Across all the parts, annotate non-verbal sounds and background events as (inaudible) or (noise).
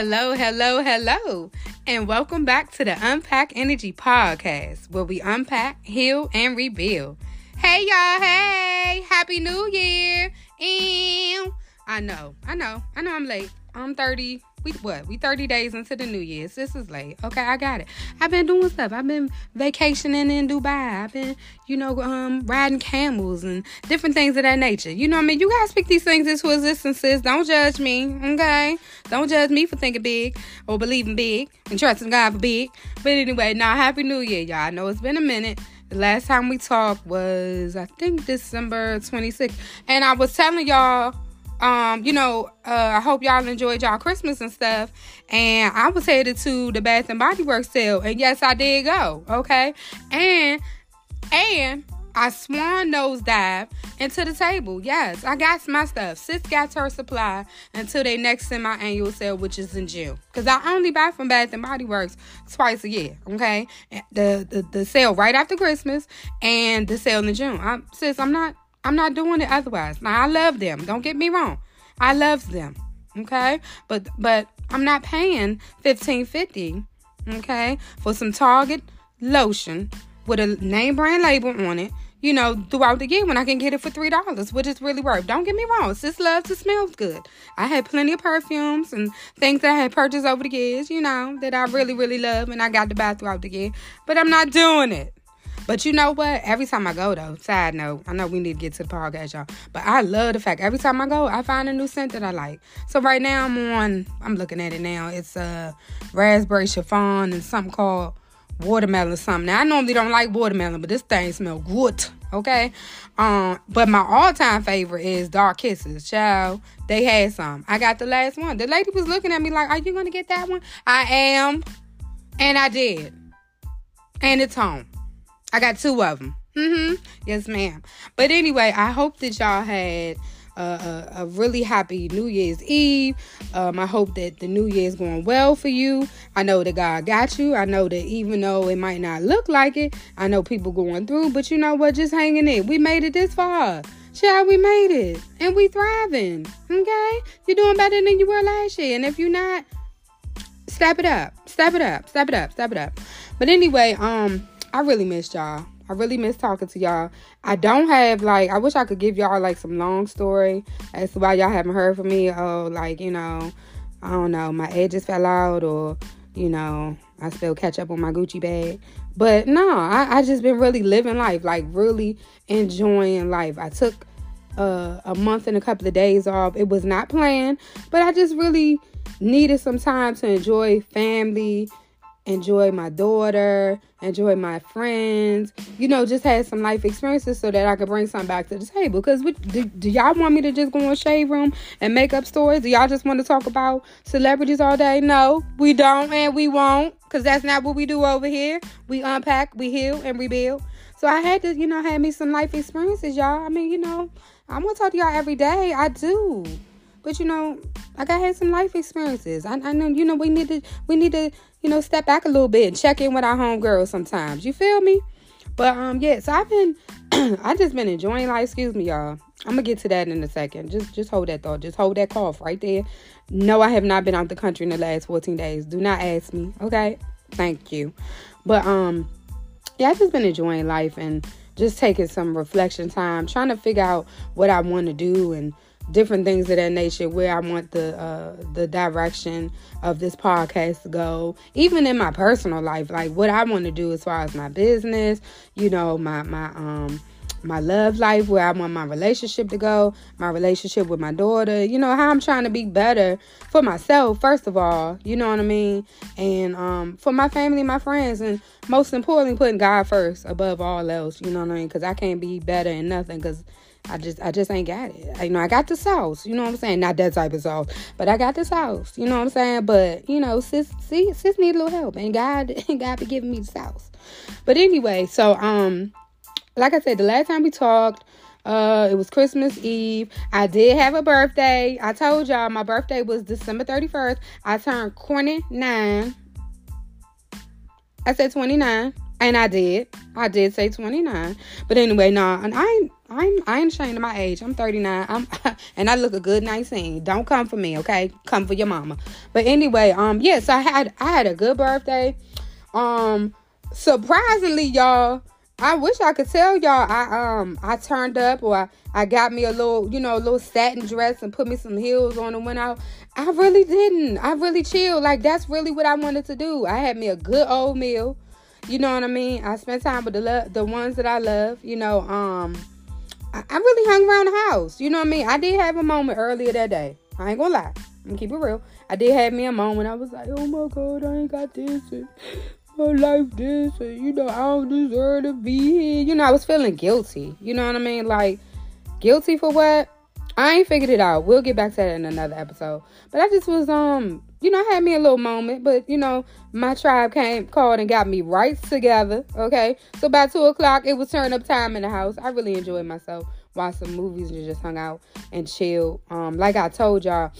Hello, hello, hello, and welcome back to the Unpack Energy Podcast, where we unpack, heal, and rebuild. Hey, y'all, hey, Happy New Year. And I know, I know, I know I'm late. I'm 30. We what? We 30 days into the new year. This is late. Okay, I got it. I've been doing stuff. I've been vacationing in Dubai. I've been, you know, um, riding camels and different things of that nature. You know what I mean? You guys speak these things into existence. Sis. Don't judge me. Okay? Don't judge me for thinking big or believing big and trusting God for big. But anyway, now happy new year, y'all. I know it's been a minute. The last time we talked was I think December 26th. And I was telling y'all um, you know, uh, I hope y'all enjoyed y'all Christmas and stuff. And I was headed to the Bath and Body Works sale, and yes, I did go. Okay, and and I swan nose dive into the table. Yes, I got my stuff. Sis got her supply until they next semi-annual sale, which is in June. Cause I only buy from Bath and Body Works twice a year. Okay, the the, the sale right after Christmas and the sale in June. I'm, sis, I'm not I'm not doing it otherwise. Now I love them. Don't get me wrong. I love them. Okay? But but I'm not paying 15.50, okay, for some Target lotion with a name brand label on it, you know, throughout the year when I can get it for three dollars, which is really worth. Don't get me wrong, sis loves to smells good. I had plenty of perfumes and things that I had purchased over the years, you know, that I really, really love and I got to buy throughout the year. But I'm not doing it. But you know what? Every time I go though, side note, I know we need to get to the podcast, y'all. But I love the fact every time I go, I find a new scent that I like. So right now I'm on I'm looking at it now. It's a uh, raspberry chiffon and something called watermelon or something. Now I normally don't like watermelon, but this thing smells good. Okay. Um, but my all-time favorite is Dark Kisses. Child, they had some. I got the last one. The lady was looking at me like, Are you gonna get that one? I am. And I did. And it's home. I got two of them. Mm-hmm. Yes, ma'am. But anyway, I hope that y'all had a, a, really happy New Year's Eve. Um, I hope that the New Year is going well for you. I know that God got you. I know that even though it might not look like it, I know people going through, but you know what? Just hanging in. We made it this far. Child, we made it. And we thriving. Okay? You're doing better than you were last year. And if you're not, step it up. Step it up. Step it up. Step it up. But anyway, um, I really missed y'all. I really miss talking to y'all. I don't have like I wish I could give y'all like some long story as to why y'all haven't heard from me. Oh, like, you know, I don't know, my edges fell out or, you know, I still catch up on my Gucci bag. But no, I, I just been really living life, like really enjoying life. I took uh, a month and a couple of days off. It was not planned, but I just really needed some time to enjoy family, enjoy my daughter, enjoy my friends, you know, just had some life experiences so that I could bring something back to the table. Because do, do y'all want me to just go on Shade Room and make up stories? Do y'all just want to talk about celebrities all day? No, we don't and we won't because that's not what we do over here. We unpack, we heal, and rebuild. So I had to, you know, have me some life experiences, y'all. I mean, you know, I'm gonna talk to y'all every day. I do. But you know, like I had some life experiences. I, I know, you know, we need to we need to you know, step back a little bit and check in with our homegirls sometimes. You feel me? But um, yeah, so I've been (clears throat) I just been enjoying life. Excuse me, y'all. I'm gonna get to that in a second. Just just hold that thought. Just hold that cough right there. No, I have not been out the country in the last 14 days. Do not ask me. Okay? Thank you. But um, yeah, I've just been enjoying life and just taking some reflection time, trying to figure out what I want to do and different things of that nature where I want the uh, the direction of this podcast to go even in my personal life. Like what I want to do as far as my business you know my my um my love life where I want my relationship to go my relationship with my daughter you know how I'm trying to be better for myself first of all you know what I mean? And um for my family my friends and most importantly putting God first above all else you know what I mean? Because I can't be better in nothing because I just I just ain't got it. I, you know, I got the sauce, you know what I'm saying? Not that type of sauce, but I got the sauce, you know what I'm saying? But, you know, sis see sis need a little help and God (laughs) God be giving me the sauce. But anyway, so um like I said, the last time we talked, uh, it was Christmas Eve. I did have a birthday. I told y'all my birthday was December 31st. I turned 29. I said 29. And I did. I did say 29. But anyway, nah, and I I'm I ain't ashamed of my age. I'm 39. I'm (laughs) and I look a good 19. Don't come for me, okay? Come for your mama. But anyway, um, yes, I had I had a good birthday. Um, surprisingly, y'all, I wish I could tell y'all I um I turned up or I, I got me a little, you know, a little satin dress and put me some heels on and went out. I really didn't. I really chilled. Like that's really what I wanted to do. I had me a good old meal. You know what I mean? I spent time with the lo- the ones that I love, you know, um I, I really hung around the house. You know what I mean? I did have a moment earlier that day. I ain't gonna lie. I'm gonna keep it real. I did have me a moment. I was like, oh my god, I ain't got this. And my life this. And, you know, I don't deserve to be here. You know, I was feeling guilty. You know what I mean? Like, guilty for what? I ain't figured it out. We'll get back to that in another episode. But I just was um, you know, I had me a little moment, but you know, my tribe came called and got me right together. Okay. So by two o'clock it was turn up time in the house. I really enjoyed myself. Watched some movies and just hung out and chilled. Um, like I told y'all,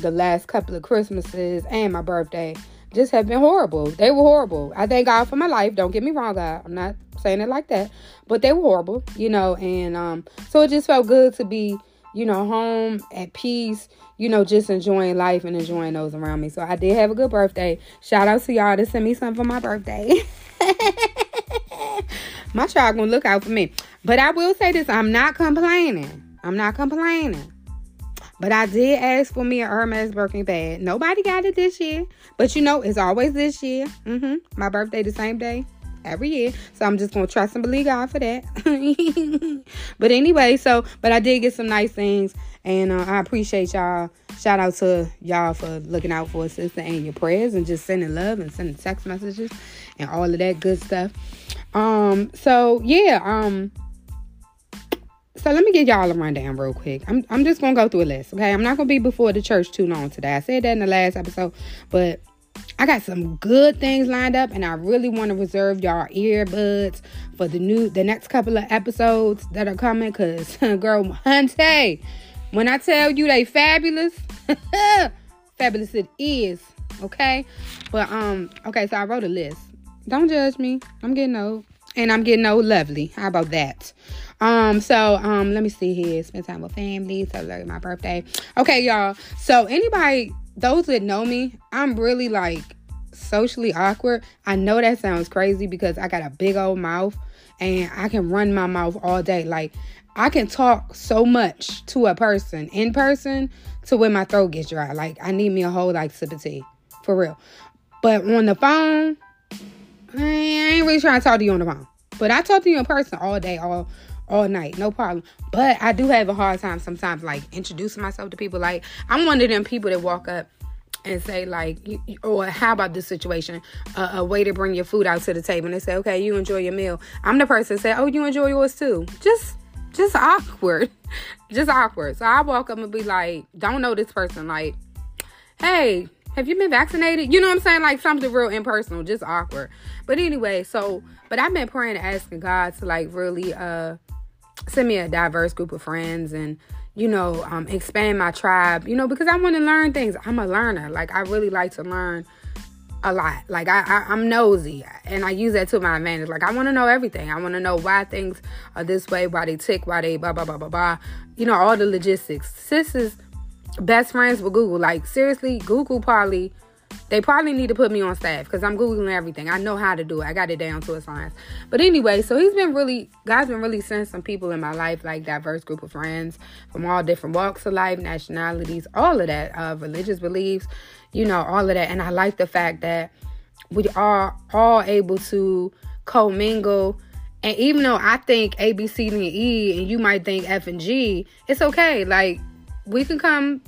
the last couple of Christmases and my birthday just have been horrible. They were horrible. I thank God for my life. Don't get me wrong, God. I'm not saying it like that. But they were horrible, you know, and um, so it just felt good to be you know, home at peace, you know, just enjoying life and enjoying those around me. So I did have a good birthday. Shout out to y'all to send me something for my birthday. (laughs) my child gonna look out for me. But I will say this, I'm not complaining. I'm not complaining. But I did ask for me a Hermes Birkin bag. Nobody got it this year. But you know, it's always this year. Mm-hmm. My birthday the same day every year. So I'm just gonna trust and believe God for that. (laughs) but anyway, so but I did get some nice things, and uh, I appreciate y'all. Shout out to y'all for looking out for a sister and your prayers, and just sending love and sending text messages and all of that good stuff. Um, so yeah, um. So let me get y'all a rundown real quick. I'm I'm just gonna go through a list, okay? I'm not gonna be before the church too long today. I said that in the last episode, but I got some good things lined up, and I really want to reserve y'all earbuds for the new, the next couple of episodes that are coming. Cause, (laughs) girl, Hunte, when I tell you they fabulous, (laughs) fabulous it is. Okay, but um, okay, so I wrote a list. Don't judge me. I'm getting old, and I'm getting old lovely. How about that? Um, so um, let me see here. Spend time with family, celebrate my birthday. Okay, y'all. So anybody those that know me, I'm really like socially awkward. I know that sounds crazy because I got a big old mouth and I can run my mouth all day. Like I can talk so much to a person in person to when my throat gets dry. Like I need me a whole like sip of tea. For real. But on the phone, I ain't really trying to talk to you on the phone. But I talk to you in person all day, all all night, no problem. But I do have a hard time sometimes, like introducing myself to people. Like I'm one of them people that walk up and say like, or how about this situation? Uh, a way to bring your food out to the table, and they say, okay, you enjoy your meal. I'm the person say, oh, you enjoy yours too. Just, just awkward, (laughs) just awkward. So I walk up and be like, don't know this person, like, hey, have you been vaccinated? You know what I'm saying? Like something real impersonal, just awkward. But anyway, so but I've been praying and asking God to like really uh send me a diverse group of friends and you know um, expand my tribe you know because i want to learn things i'm a learner like i really like to learn a lot. Like I, I am nosy and i use that to my advantage. Like i want to know everything. I want to know why things are this way why they tick why they blah blah blah blah blah. You know all the logistics. Sis is best friends with google. Like seriously google probably they probably need to put me on staff because I'm Googling everything. I know how to do it. I got it down to a science. But anyway, so he's been really, God's been really sending some people in my life, like diverse group of friends from all different walks of life, nationalities, all of that, uh, religious beliefs, you know, all of that. And I like the fact that we are all able to commingle. And even though I think A, B, C, D, and E, and you might think F and G, it's okay. Like, we can come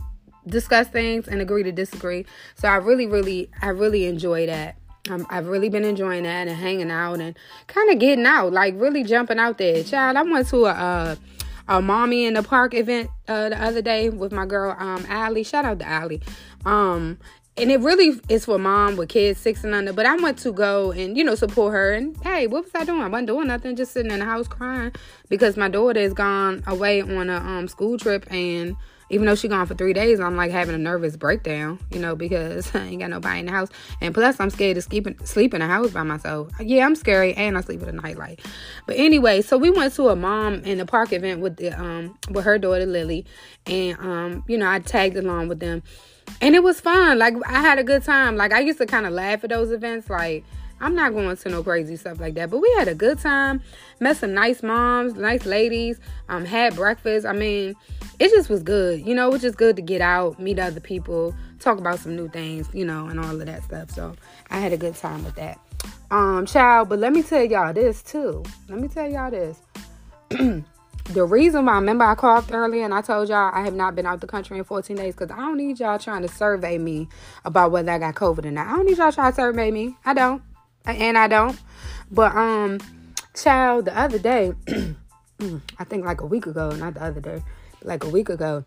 discuss things and agree to disagree. So I really, really, I really enjoy that. Um, I've really been enjoying that and hanging out and kind of getting out, like really jumping out there. Child, I went to a, a, a mommy in the park event uh, the other day with my girl um Allie. Shout out to Allie. Um, and it really is for mom with kids six and under. But I went to go and you know support her. And hey, what was I doing? I wasn't doing nothing, just sitting in the house crying because my daughter is gone away on a um school trip and even though she gone for three days, I'm like having a nervous breakdown, you know, because (laughs) I ain't got nobody in the house. And plus, I'm scared to sleep in, sleep in the house by myself. Yeah, I'm scary, and I sleep with a nightlight. But anyway, so we went to a mom in the park event with the um with her daughter Lily, and um you know I tagged along with them, and it was fun. Like I had a good time. Like I used to kind of laugh at those events, like. I'm not going to no crazy stuff like that, but we had a good time. Met some nice moms, nice ladies. Um, had breakfast. I mean, it just was good. You know, it was just good to get out, meet other people, talk about some new things, you know, and all of that stuff. So I had a good time with that. Um, child, but let me tell y'all this too. Let me tell y'all this. (clears throat) the reason why I remember I coughed earlier and I told y'all I have not been out the country in 14 days because I don't need y'all trying to survey me about whether I got COVID or not. I don't need y'all trying to survey me. I don't. And I don't. But um child, the other day, (clears throat) I think like a week ago, not the other day, like a week ago,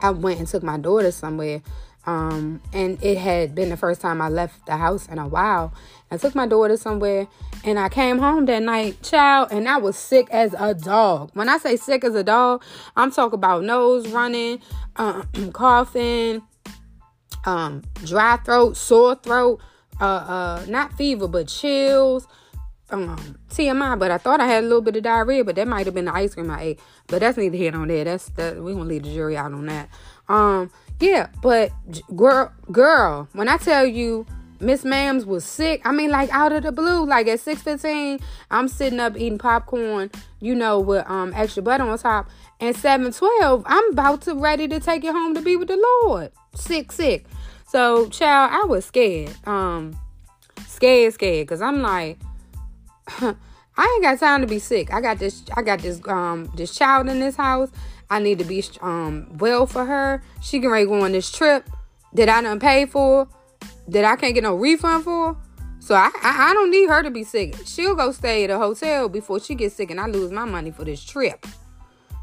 I went and took my daughter somewhere. Um, and it had been the first time I left the house in a while. I took my daughter somewhere and I came home that night, child, and I was sick as a dog. When I say sick as a dog, I'm talking about nose running, uh, (clears throat) coughing, um, dry throat, sore throat, uh, uh, not fever, but chills, um TMI, but I thought I had a little bit of diarrhea, but that might have been the ice cream I ate. But that's neither here nor there. That's that we gonna leave the jury out on that. Um, yeah, but girl, girl, when I tell you Miss Mams was sick, I mean like out of the blue, like at six fifteen, I'm sitting up eating popcorn, you know, with um extra butter on top, and seven twelve, I'm about to ready to take it home to be with the Lord. Sick, sick. So, child, I was scared. Um, scared, scared, cause I'm like (laughs) I ain't got time to be sick. I got this. I got this. Um, this child in this house. I need to be um well for her. She can ready go on this trip that I done pay for, that I can't get no refund for. So I, I, I don't need her to be sick. She'll go stay at a hotel before she gets sick, and I lose my money for this trip.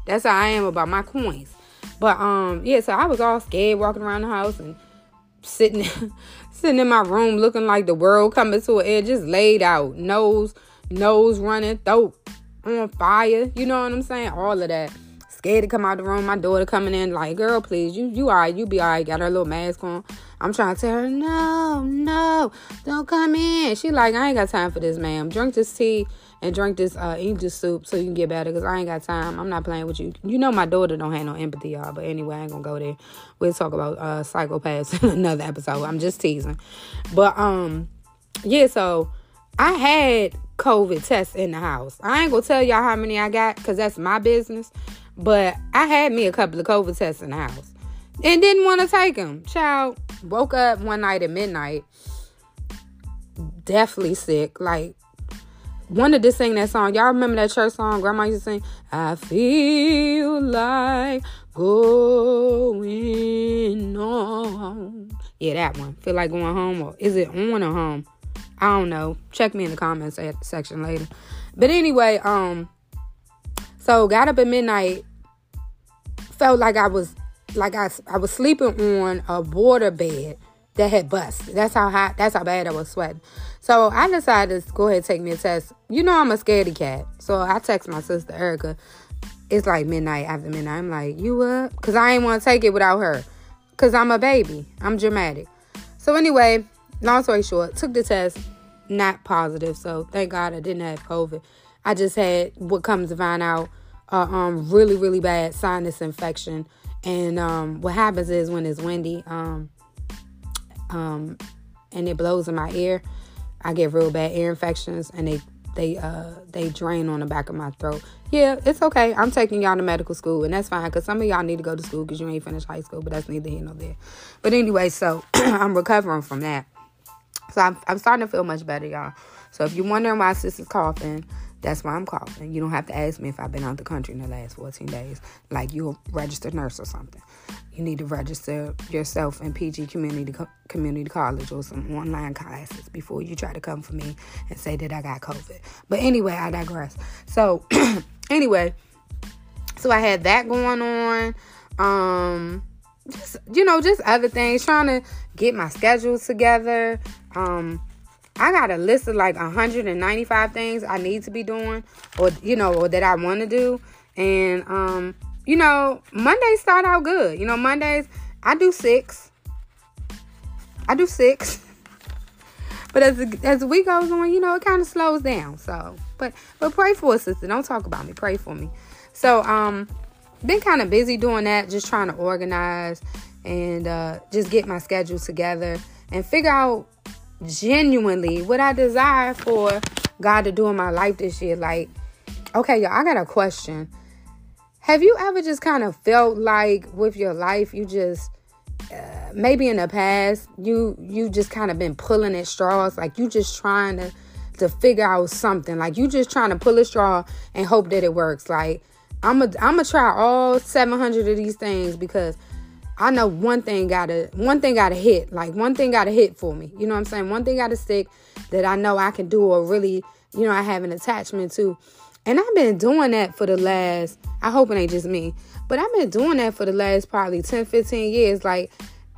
That's how I am about my coins. But um, yeah. So I was all scared walking around the house and sitting (laughs) sitting in my room looking like the world coming to an end, just laid out, nose nose running, throat on fire. You know what I'm saying? All of that. Scared to come out the room. My daughter coming in like, girl, please, you you alright, you be alright. Got her little mask on. I'm trying to tell her, no, no, don't come in. She like, I ain't got time for this, ma'am. Drink this tea and drink this uh angel soup so you can get better because I ain't got time. I'm not playing with you. You know my daughter don't have no empathy, y'all. But anyway, I ain't gonna go there. We'll talk about uh psychopaths (laughs) in another episode. I'm just teasing. But um yeah, so I had COVID tests in the house. I ain't gonna tell y'all how many I got because that's my business. But I had me a couple of COVID tests in the house and didn't want to take them. Child woke up one night at midnight, definitely sick. Like wanted to sing that song. Y'all remember that church song Grandma used to sing? I feel like going on. Yeah, that one. Feel like going home, or is it on or home? I don't know. Check me in the comments section later. But anyway, um, so got up at midnight. Felt like I was like I, I was sleeping on a water bed that had bust. That's how hot. That's how bad I was sweating. So I decided to go ahead and take me a test. You know I'm a scaredy cat. So I text my sister Erica. It's like midnight after midnight. I'm like, you up? Cause I ain't want to take it without her. Cause I'm a baby. I'm dramatic. So anyway, long story short, took the test, not positive. So thank God I didn't have COVID. I just had what comes to find out, uh, um, really really bad sinus infection. And um, what happens is when it's windy, um, um, and it blows in my ear, I get real bad ear infections, and they they uh they drain on the back of my throat. Yeah, it's okay. I'm taking y'all to medical school, and that's fine because some of y'all need to go to school because you ain't finished high school, but that's neither here nor there. But anyway, so (clears throat) I'm recovering from that. So I'm, I'm starting to feel much better, y'all. So if you're wondering why sister's coughing, that's why I'm coughing. You don't have to ask me if I've been out the country in the last 14 days. Like you're a registered nurse or something. You need to register yourself in PG Community Co- Community College or some online classes before you try to come for me and say that I got COVID. But anyway, I digress. So (clears throat) anyway, so I had that going on. Um, just you know, just other things, trying to get my schedule together. Um, I got a list of like 195 things I need to be doing, or you know, or that I want to do, and um, you know, Mondays start out good. You know, Mondays I do six. I do six. (laughs) But as as the week goes on, you know, it kind of slows down. So, but but pray for a sister. Don't talk about me. Pray for me. So, um, been kind of busy doing that, just trying to organize and uh, just get my schedule together and figure out genuinely what I desire for God to do in my life this year. Like, okay, y'all, I got a question. Have you ever just kind of felt like with your life you just uh, maybe in the past you you just kind of been pulling at straws like you just trying to to figure out something like you just trying to pull a straw and hope that it works like i'm a i'm gonna try all 700 of these things because i know one thing gotta one thing gotta hit like one thing gotta hit for me you know what i'm saying one thing gotta stick that i know i can do or really you know i have an attachment to and i've been doing that for the last i hope it ain't just me but I've been doing that for the last probably 10, 15 years. Like,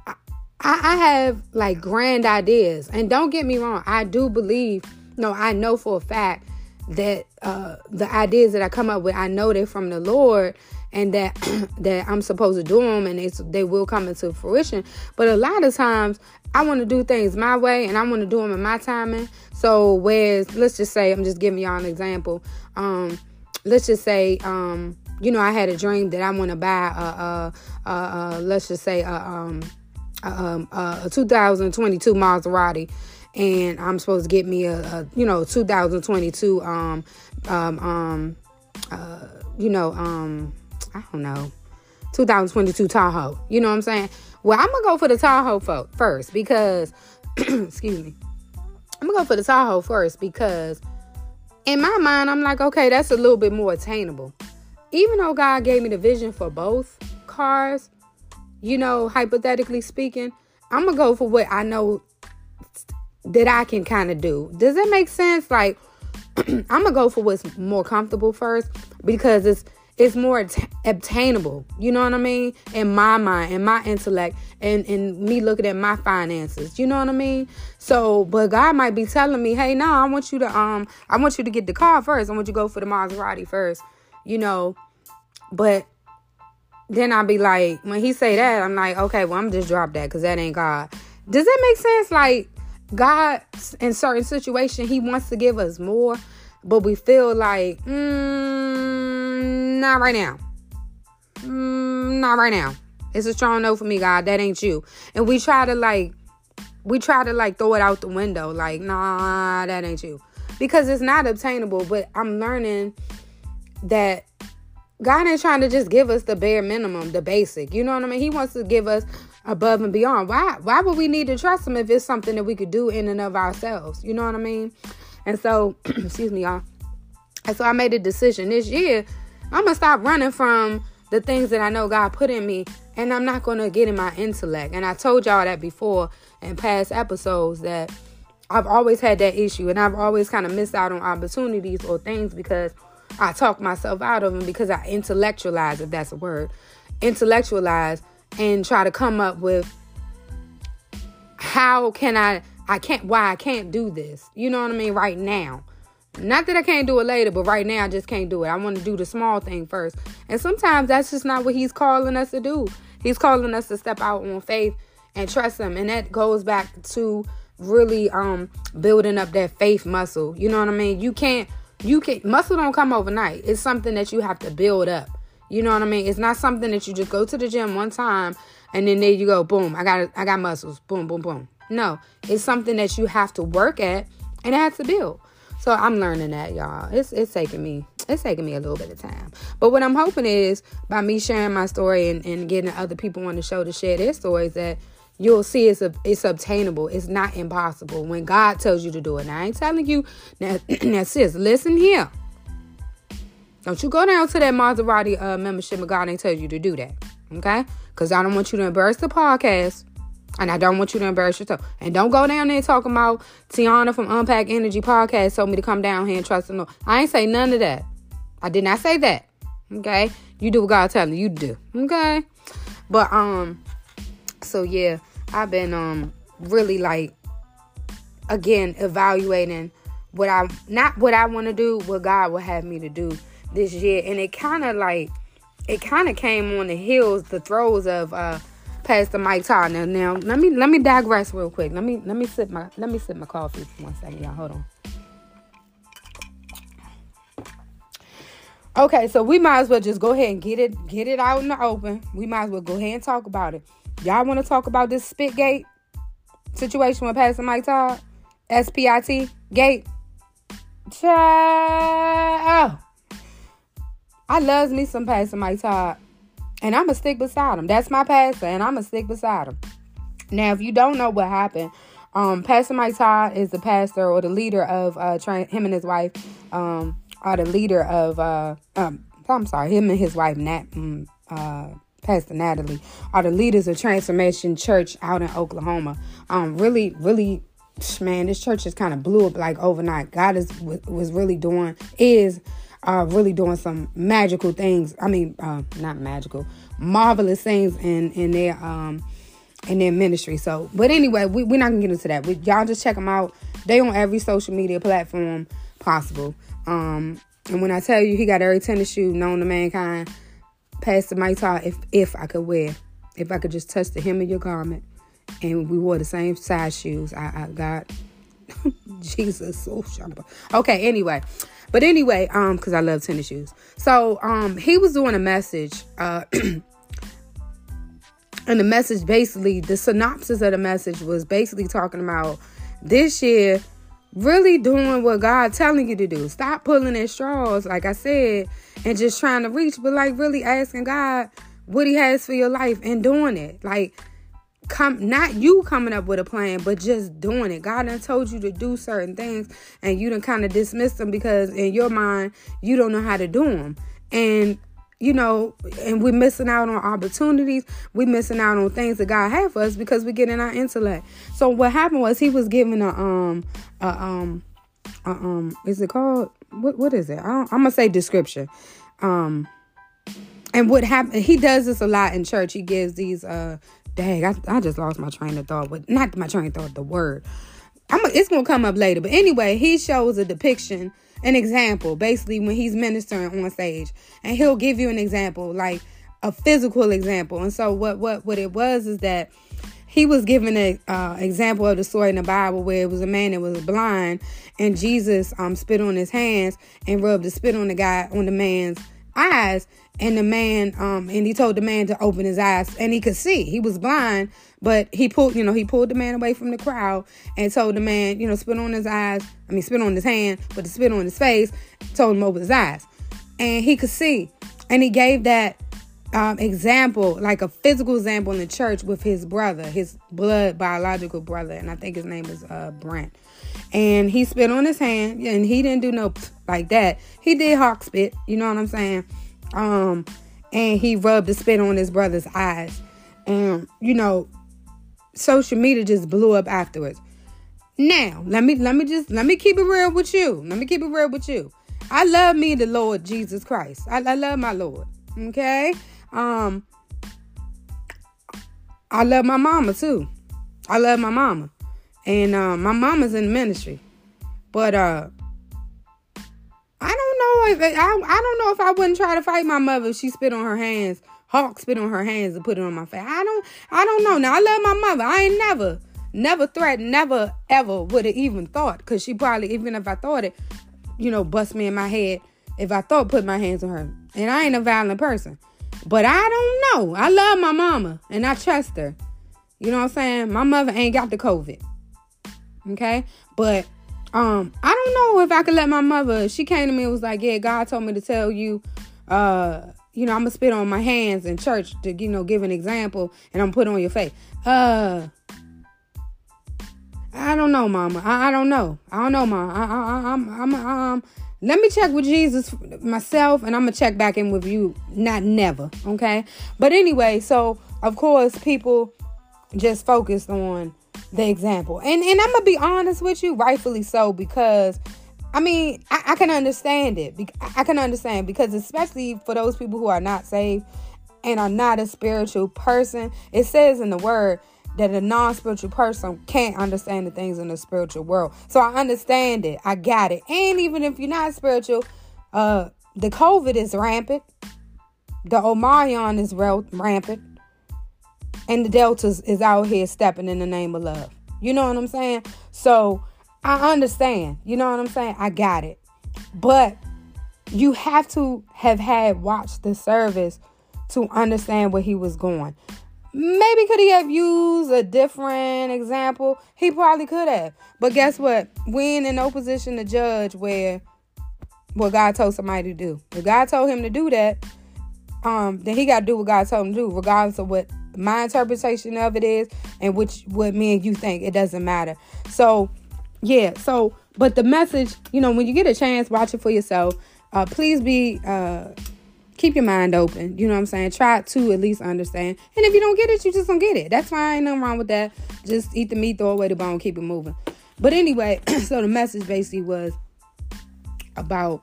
I, I have like grand ideas. And don't get me wrong, I do believe, no, I know for a fact that uh, the ideas that I come up with, I know they're from the Lord and that (clears throat) that I'm supposed to do them and they, they will come into fruition. But a lot of times I want to do things my way and I want to do them in my timing. So whereas let's just say I'm just giving y'all an example. Um, let's just say um, you know, I had a dream that I want to buy a, a, a, a, let's just say a, um, a, um, a 2022 Maserati, and I'm supposed to get me a, a you know 2022 um um um uh you know um I don't know 2022 Tahoe. You know what I'm saying? Well, I'm gonna go for the Tahoe fo- first because (clears throat) excuse me. I'm gonna go for the Tahoe first because in my mind I'm like, okay, that's a little bit more attainable even though God gave me the vision for both cars, you know, hypothetically speaking, I'm gonna go for what I know that I can kind of do. Does that make sense? Like, (clears throat) I'm gonna go for what's more comfortable first because it's it's more att- obtainable. You know what I mean? In my mind, in my intellect, and and me looking at my finances. You know what I mean? So, but God might be telling me, hey, no, I want you to um, I want you to get the car first. I want you to go for the Maserati first. You know, but then I'll be like, when he say that, I'm like, okay, well, I'm just drop that because that ain't God. Does that make sense? Like, God, in certain situation, He wants to give us more, but we feel like, mm, not right now. Mm, not right now. It's a strong no for me, God. That ain't you. And we try to like, we try to like throw it out the window. Like, nah, that ain't you. Because it's not obtainable. But I'm learning that God ain't trying to just give us the bare minimum, the basic. You know what I mean? He wants to give us above and beyond. Why why would we need to trust him if it's something that we could do in and of ourselves? You know what I mean? And so, (clears throat) excuse me, y'all. And so I made a decision this year. I'm gonna stop running from the things that I know God put in me, and I'm not gonna get in my intellect. And I told y'all that before in past episodes that I've always had that issue, and I've always kind of missed out on opportunities or things because I talk myself out of them because I intellectualize, if that's a word, intellectualize and try to come up with how can I, I can't, why I can't do this. You know what I mean? Right now. Not that I can't do it later, but right now I just can't do it. I want to do the small thing first. And sometimes that's just not what he's calling us to do. He's calling us to step out on faith and trust him. And that goes back to really um building up that faith muscle. You know what I mean? You can't you can muscle don't come overnight. It's something that you have to build up. You know what I mean? It's not something that you just go to the gym one time and then there you go, boom, I got I got muscles. Boom, boom, boom. No, it's something that you have to work at and it has to build. So I'm learning that, y'all. It's it's taking me it's taking me a little bit of time. But what I'm hoping is by me sharing my story and, and getting other people on the show to share their stories that you'll see it's a, it's obtainable. It's not impossible when God tells you to do it. Now I ain't telling you (clears throat) now, now sis, listen here. Don't you go down to that Maserati uh, membership and God ain't tell you to do that. Okay? Because I don't want you to embarrass the podcast. And I don't want you to embarrass yourself. And don't go down there talking about Tiana from Unpack Energy Podcast told me to come down here and trust the Lord. I ain't say none of that. I did not say that. Okay? You do what God telling you to do. Okay? But um so yeah, I've been um really like again evaluating what I not what I want to do, what God will have me to do this year, and it kind of like it kind of came on the heels, the throes of uh, Pastor Mike Todd. Now, now let me let me digress real quick. Let me let me sip my let me sip my coffee for one second, y'all. Hold on. Okay, so we might as well just go ahead and get it get it out in the open. We might as well go ahead and talk about it. Y'all want to talk about this Spitgate situation with Pastor Mike Todd? SPIT gate. Child. Oh. I loves me some Pastor Mike Todd. And I'ma stick beside him. That's my pastor, and I'ma stick beside him. Now, if you don't know what happened, um, Pastor Mike Todd is the pastor or the leader of uh, him and his wife um, are the leader of uh, um, I'm sorry, him and his wife Nat, mm, uh, Pastor Natalie are the leaders of Transformation Church out in Oklahoma. Um, really, really, man, this church just kind of blew up like overnight. God is was really doing is uh, really doing some magical things. I mean, uh, not magical, marvelous things in in their um in their ministry. So, but anyway, we, we're not gonna get into that. We, y'all just check them out. They on every social media platform possible. Um, and when I tell you he got every tennis shoe known to mankind, Pastor Mike Todd, if if I could wear, if I could just touch the hem of your garment, and we wore the same size shoes, I, I got (laughs) Jesus sharp. Okay, anyway. But anyway, um, because I love tennis shoes. So um he was doing a message, uh (clears throat) and the message basically, the synopsis of the message was basically talking about this year really doing what God telling you to do. Stop pulling at straws, like I said, and just trying to reach, but like really asking God what He has for your life and doing it. Like come not you coming up with a plan, but just doing it. God done told you to do certain things and you done kind of dismiss them because in your mind you don't know how to do them. And you know, and we're missing out on opportunities. We're missing out on things that God had for us because we're getting our intellect. So what happened was he was given a um a um a, um is it called what what is it? I am gonna say description. Um and what happened he does this a lot in church. He gives these uh dang, I, I just lost my train of thought, but not my train of thought, the word. I'm it's gonna come up later. But anyway, he shows a depiction an example basically when he's ministering on stage and he'll give you an example like a physical example and so what what what it was is that he was given an uh, example of the story in the Bible where it was a man that was blind and Jesus um spit on his hands and rubbed the spit on the guy on the man's eyes and the man um and he told the man to open his eyes and he could see. He was blind but he pulled you know he pulled the man away from the crowd and told the man you know spit on his eyes i mean spit on his hand but to spit on his face told him open his eyes. And he could see. And he gave that um, example like a physical example in the church with his brother his blood biological brother and i think his name is uh brent. And he spit on his hand and he didn't do no like that. He did hawk spit you know what i'm saying um, and he rubbed the spit on his brother's eyes. And you know, social media just blew up afterwards. Now, let me let me just let me keep it real with you. Let me keep it real with you. I love me the Lord Jesus Christ. I, I love my Lord. Okay? Um I love my mama too. I love my mama. And uh, my mama's in the ministry. But uh I don't know if I, I don't know if I wouldn't try to fight my mother if she spit on her hands. Hawk spit on her hands and put it on my face. I don't I don't know. Now I love my mother. I ain't never, never threatened, never ever would have even thought. Cause she probably, even if I thought it, you know, bust me in my head if I thought put my hands on her. And I ain't a violent person. But I don't know. I love my mama and I trust her. You know what I'm saying? My mother ain't got the COVID. Okay? But um, I don't know if I could let my mother. She came to me and was like, "Yeah, God told me to tell you, uh, you know, I'm gonna spit on my hands in church to, you know, give an example, and I'm put on your face." Uh, I don't know, Mama. I, I don't know. I don't know, Mama. I, I, I'm, I'm, um. Let me check with Jesus myself, and I'm gonna check back in with you. Not never, okay? But anyway, so of course, people just focused on the example. And and I'm gonna be honest with you, rightfully so, because I mean I, I can understand it. I can understand because especially for those people who are not saved and are not a spiritual person, it says in the word that a non-spiritual person can't understand the things in the spiritual world. So I understand it. I got it. And even if you're not spiritual, uh the COVID is rampant. the Omarion is rampant, and the Deltas is out here stepping in the name of love. You know what I'm saying? So I understand. You know what I'm saying? I got it. But you have to have had watched the service to understand where he was going. Maybe could he have used a different example? He probably could have. But guess what? We ain't in no position to judge where what God told somebody to do. If God told him to do that, um, then he got to do what God told him to do, regardless of what my interpretation of it is and which what me and you think. It doesn't matter. So, yeah. So, but the message, you know, when you get a chance, watch it for yourself. Uh, please be uh, keep your mind open. You know what I'm saying? Try to at least understand. And if you don't get it, you just don't get it. That's fine. Nothing wrong with that. Just eat the meat, throw away the bone, keep it moving. But anyway, (clears throat) so the message basically was about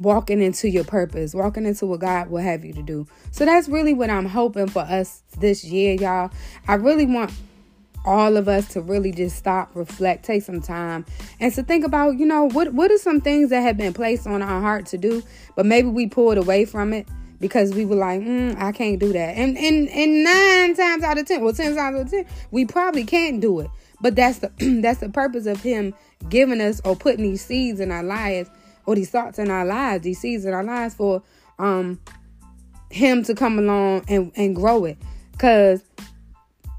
walking into your purpose, walking into what God will have you to do. So that's really what I'm hoping for us this year, y'all. I really want all of us to really just stop, reflect, take some time, and to think about, you know, what what are some things that have been placed on our heart to do, but maybe we pulled away from it because we were like, mm, I can't do that. And and and nine times out of ten, well, ten times out of ten, we probably can't do it. But that's the (clears throat) that's the purpose of him giving us or putting these seeds in our lives or these thoughts in our lives, these seeds in our lives for um him to come along and, and grow it. Cause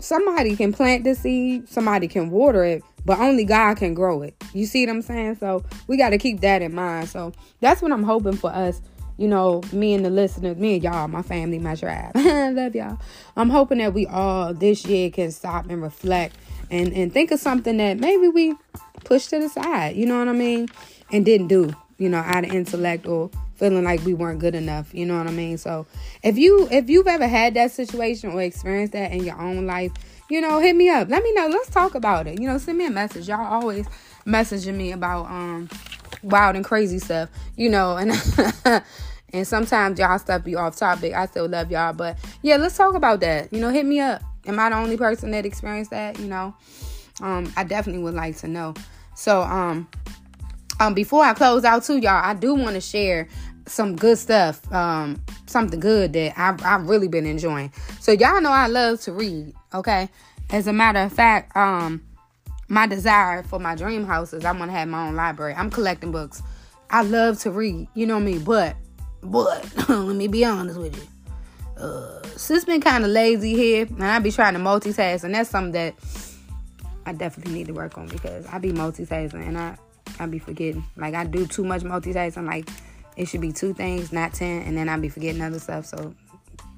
somebody can plant the seed, somebody can water it, but only God can grow it. You see what I'm saying? So we got to keep that in mind. So that's what I'm hoping for us. You know, me and the listeners, me and y'all, my family, my tribe. I (laughs) love y'all. I'm hoping that we all this year can stop and reflect and, and think of something that maybe we pushed to the side, you know what I mean? And didn't do, you know, out of intellect or feeling like we weren't good enough. You know what I mean? So if you if you've ever had that situation or experienced that in your own life, you know, hit me up. Let me know. Let's talk about it. You know, send me a message. Y'all always messaging me about um wild and crazy stuff. You know, and (laughs) and sometimes y'all stuff be off topic. I still love y'all, but yeah, let's talk about that. You know, hit me up. Am I the only person that experienced that? You know, um, I definitely would like to know. So, um, um, before I close out too, y'all, I do want to share some good stuff, um, something good that I've, I've really been enjoying. So y'all know I love to read, okay? As a matter of fact, um, my desire for my dream house is I want to have my own library. I'm collecting books. I love to read, you know mean? But, but, (laughs) let me be honest with you. Uh, sis been kind of lazy here, and I be trying to multitask, and that's something that I definitely need to work on because I be multitasking, and I I be forgetting. Like I do too much multitasking. Like it should be two things, not ten, and then I'll be forgetting other stuff. So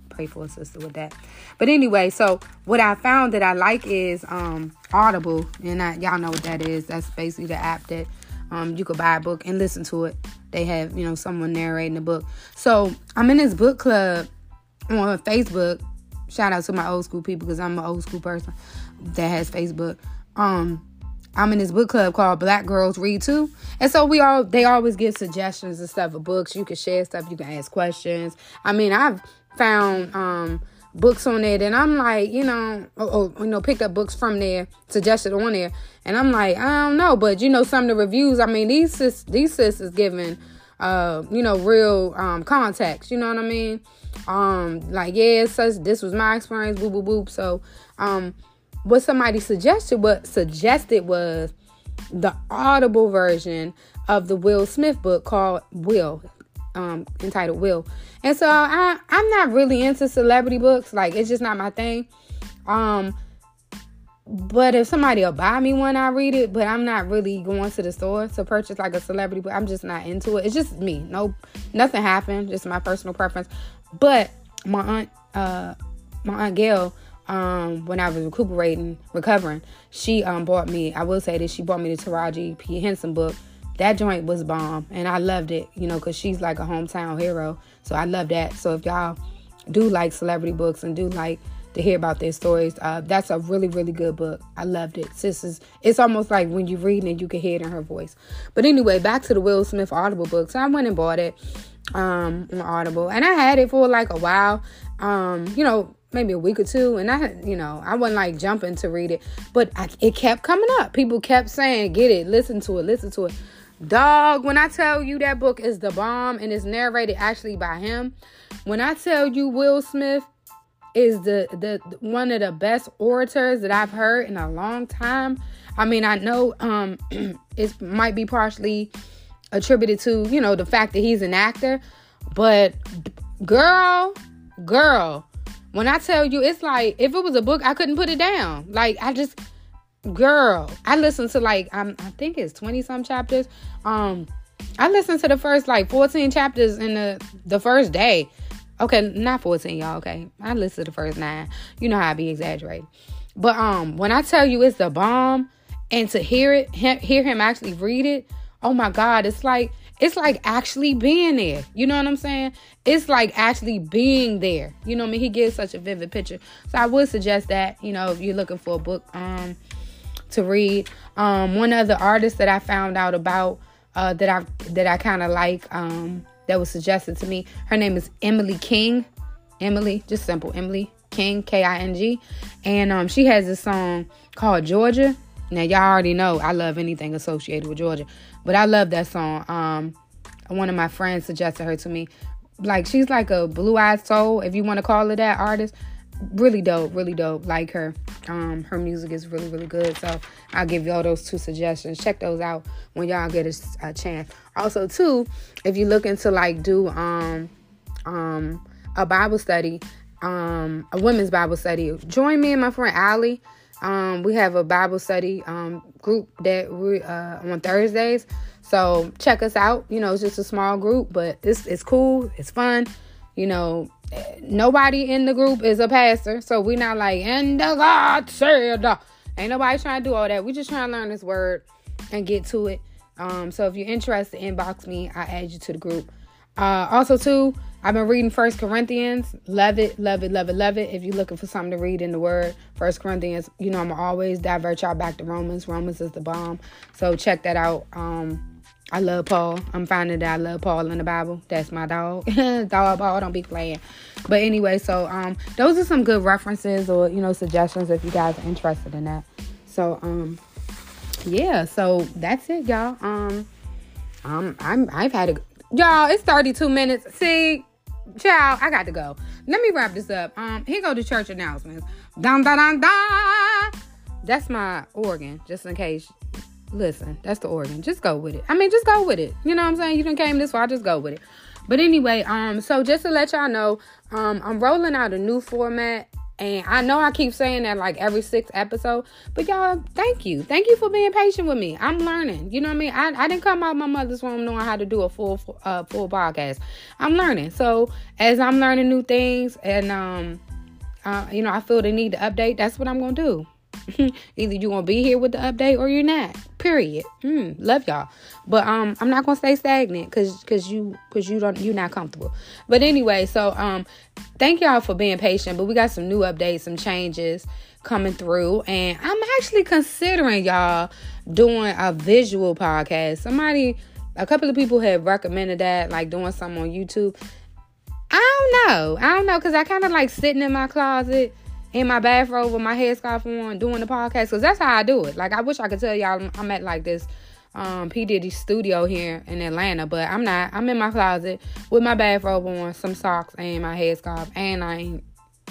pray for a sister with that. But anyway, so what I found that I like is um Audible, and I, y'all know what that is. That's basically the app that um you could buy a book and listen to it. They have you know someone narrating the book. So I'm in this book club on Facebook. Shout out to my old school people because I'm an old school person that has Facebook. Um, I'm in this book club called Black Girls Read Too. And so we all they always give suggestions and stuff of books. You can share stuff, you can ask questions. I mean, I've found um books on it and I'm like, you know, or, or, you know, picked up books from there, suggested on there. And I'm like, I don't know, but you know, some of the reviews, I mean, these sis, these sis is giving uh, you know, real um context, you know what I mean? Um, like, yeah, such this was my experience, boop boop boop. So um what somebody suggested what suggested was the audible version of the Will Smith book called Will, um, entitled Will. And so I I'm not really into celebrity books. Like it's just not my thing. Um but if somebody will buy me one, I read it. But I'm not really going to the store to purchase like a celebrity book. I'm just not into it. It's just me. No, nothing happened. Just my personal preference. But my aunt, uh, my aunt Gail, um, when I was recuperating, recovering, she um bought me. I will say that she bought me the Taraji P Henson book. That joint was bomb, and I loved it. You know, cause she's like a hometown hero, so I love that. So if y'all do like celebrity books and do like to hear about their stories, uh, that's a really really good book. I loved it. Sis is it's almost like when you read it, you can hear it in her voice. But anyway, back to the Will Smith Audible book. So I went and bought it um on Audible, and I had it for like a while. Um, you know maybe a week or two and i you know i wasn't like jumping to read it but I, it kept coming up people kept saying get it listen to it listen to it Dog, when I tell you that book is the bomb and it's narrated actually by him, when I tell you Will Smith is the the one of the best orators that I've heard in a long time. I mean, I know um (clears throat) it might be partially attributed to, you know, the fact that he's an actor, but girl, girl, when I tell you it's like if it was a book, I couldn't put it down. Like I just girl, I listened to like I'm I think it's 20 some chapters. Um I listened to the first like 14 chapters in the the first day. Okay, not 14, y'all. Okay, I listened to the first nine. You know how I be exaggerating. But um, when I tell you it's the bomb, and to hear it, hear him actually read it, oh my God, it's like it's like actually being there. You know what I'm saying? It's like actually being there. You know what I mean? He gives such a vivid picture. So I would suggest that, you know, if you're looking for a book um to read. Um one other artist that I found out about uh that I that I kind of like um that was suggested to me. Her name is Emily King. Emily, just simple Emily King, K I N G. And um, she has a song called Georgia. Now, y'all already know I love anything associated with Georgia, but I love that song. Um, one of my friends suggested her to me. Like, she's like a blue eyed soul, if you want to call her that artist really dope, really dope. Like her. Um, her music is really, really good. So I'll give y'all those two suggestions. Check those out when y'all get a, a chance. Also, too, if you're looking to like do um um a Bible study, um a women's Bible study, join me and my friend Allie. Um, we have a Bible study um, group that we uh, on Thursdays. So check us out. You know, it's just a small group, but it's it's cool. It's fun. You know, nobody in the group is a pastor, so we're not like, and the God said, ain't nobody trying to do all that. We just trying to learn this word and get to it. Um, so if you're interested, inbox me. I add you to the group. Uh, also, too, I've been reading First Corinthians. Love it, love it, love it, love it. If you're looking for something to read in the Word, First Corinthians. You know, I'm always divert y'all back to Romans. Romans is the bomb. So check that out. Um, I love Paul. I'm finding that I love Paul in the Bible. That's my dog. (laughs) dog Paul, don't be playing. But anyway, so um those are some good references or you know suggestions if you guys are interested in that. So um yeah, so that's it, y'all. Um um I'm I've had a y'all, it's 32 minutes. See, child, I got to go. Let me wrap this up. Um, here go the church announcements. Dun dun dun dun. That's my organ, just in case listen, that's the organ. Just go with it. I mean, just go with it. You know what I'm saying? You didn't came this far, just go with it. But anyway, um, so just to let y'all know, um, I'm rolling out a new format. And I know I keep saying that like every six episode, but y'all, thank you. Thank you for being patient with me. I'm learning. You know what I mean? I, I didn't come out my mother's womb knowing how to do a full uh full podcast. I'm learning. So as I'm learning new things and um uh, you know, I feel the need to update, that's what I'm gonna do. (laughs) Either you gonna be here with the update or you're not. Period. Mm, love y'all. But um I'm not gonna stay stagnant because cause you cause you don't you're not comfortable. But anyway, so um thank y'all for being patient. But we got some new updates, some changes coming through. And I'm actually considering y'all doing a visual podcast. Somebody a couple of people have recommended that, like doing something on YouTube. I don't know. I don't know because I kind of like sitting in my closet in my bathrobe with my headscarf on doing the podcast because that's how I do it. Like I wish I could tell y'all I'm at like this um P Diddy studio here in Atlanta, but I'm not. I'm in my closet with my bathrobe on, some socks and my headscarf, and I ain't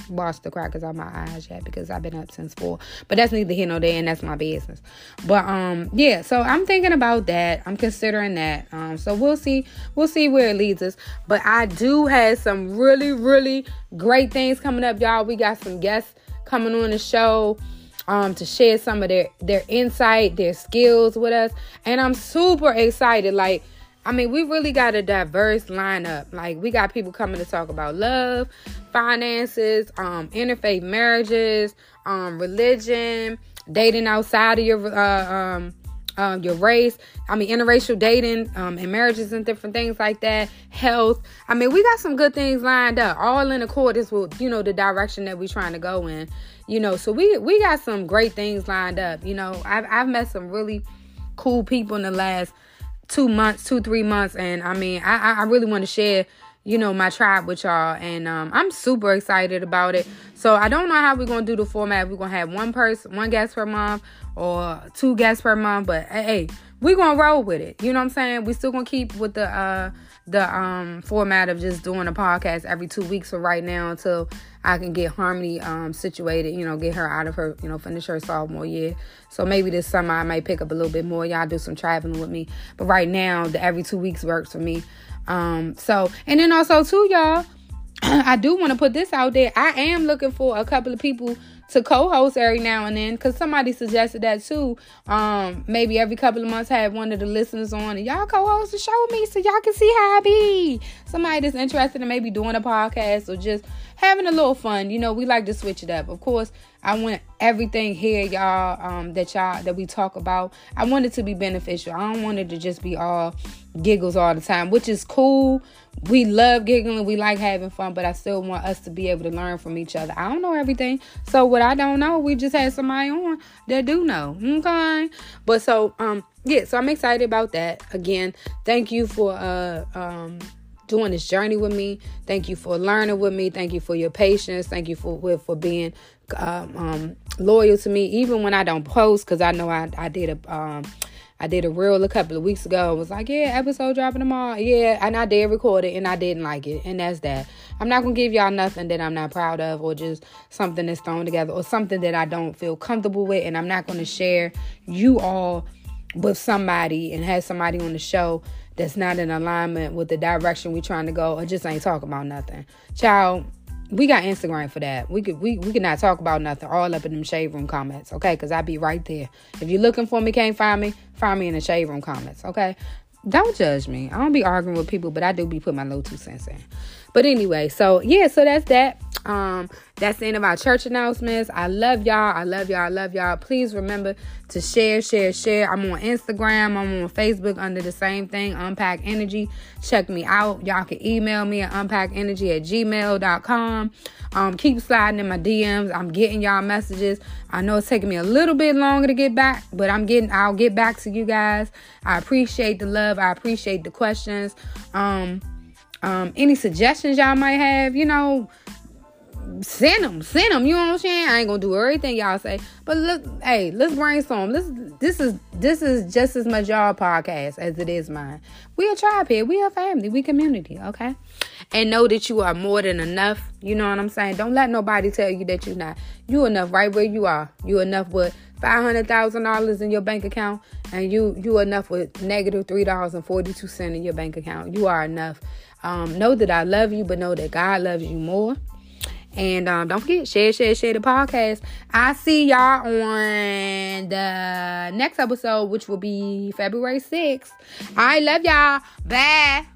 washed the crackers out my eyes yet because I've been up since four. But that's neither here nor there, and that's my business. But um, yeah. So I'm thinking about that. I'm considering that. Um, so we'll see. We'll see where it leads us. But I do have some really, really great things coming up, y'all. We got some guests coming on the show um to share some of their their insight, their skills with us. And I'm super excited. Like I mean, we really got a diverse lineup. Like we got people coming to talk about love, finances, um, interfaith marriages, um, religion, dating outside of your uh, um, uh, your race. I mean, interracial dating um, and marriages and different things like that. Health. I mean, we got some good things lined up, all in accordance with you know the direction that we're trying to go in. You know, so we we got some great things lined up. You know, I've I've met some really cool people in the last two months, two three months, and I mean, I I really want to share you know, my tribe with y'all. And um, I'm super excited about it. So I don't know how we're gonna do the format. We're gonna have one person, one guest per month, or two guests per month. But hey, we're gonna roll with it. You know what I'm saying? We still gonna keep with the uh the um format of just doing a podcast every two weeks for right now until I can get Harmony um situated, you know, get her out of her, you know, finish her sophomore year. So maybe this summer I might pick up a little bit more. Y'all do some traveling with me. But right now the every two weeks works for me. Um so and then also too, y'all, (clears throat) I do want to put this out there. I am looking for a couple of people to co-host every now and then because somebody suggested that too um maybe every couple of months have one of the listeners on and y'all co-host the show with me so y'all can see how i be somebody that's interested in maybe doing a podcast or just having a little fun you know we like to switch it up of course I want everything here, y'all, um, that y'all that we talk about. I want it to be beneficial. I don't want it to just be all giggles all the time, which is cool. We love giggling, we like having fun, but I still want us to be able to learn from each other. I don't know everything. So what I don't know, we just had somebody on that do know. Okay. But so um yeah, so I'm excited about that. Again, thank you for uh um doing this journey with me. Thank you for learning with me. Thank you for your patience. Thank you for for being um, um, loyal to me, even when I don't post, because I know I, I did a um, I did a reel a couple of weeks ago. I was like, yeah, episode dropping tomorrow. Yeah, and I did record it, and I didn't like it, and that's that. I'm not gonna give y'all nothing that I'm not proud of, or just something that's thrown together, or something that I don't feel comfortable with, and I'm not gonna share you all with somebody and have somebody on the show that's not in alignment with the direction we're trying to go, or just ain't talking about nothing. Child we got Instagram for that. We could we, we could not talk about nothing all up in them shade room comments, okay? Because I be right there. If you're looking for me, can't find me, find me in the shade room comments, okay? Don't judge me. I don't be arguing with people, but I do be putting my little two cents in. But anyway, so yeah, so that's that. Um, that's the end of our church announcements. I love y'all. I love y'all. I love y'all. Please remember to share, share, share. I'm on Instagram. I'm on Facebook under the same thing, Unpack Energy. Check me out. Y'all can email me at unpackenergy at gmail.com. Um, keep sliding in my DMs. I'm getting y'all messages. I know it's taking me a little bit longer to get back, but I'm getting I'll get back to you guys. I appreciate the love. I appreciate the questions. Um, um, any suggestions y'all might have, you know, send them, send them. You know what I'm saying? I ain't gonna do everything y'all say, but look, hey, let's brainstorm. This, this is this is just as much y'all podcast as it is mine. We a tribe here. We a family. We community. Okay, and know that you are more than enough. You know what I'm saying? Don't let nobody tell you that you're not. You enough right where you are. You enough with five hundred thousand dollars in your bank account, and you you enough with negative three dollars and forty two cent in your bank account. You are enough. Um, know that I love you, but know that God loves you more. And um, don't forget, share, share, share the podcast. I see y'all on the next episode, which will be February 6th. I love y'all. Bye.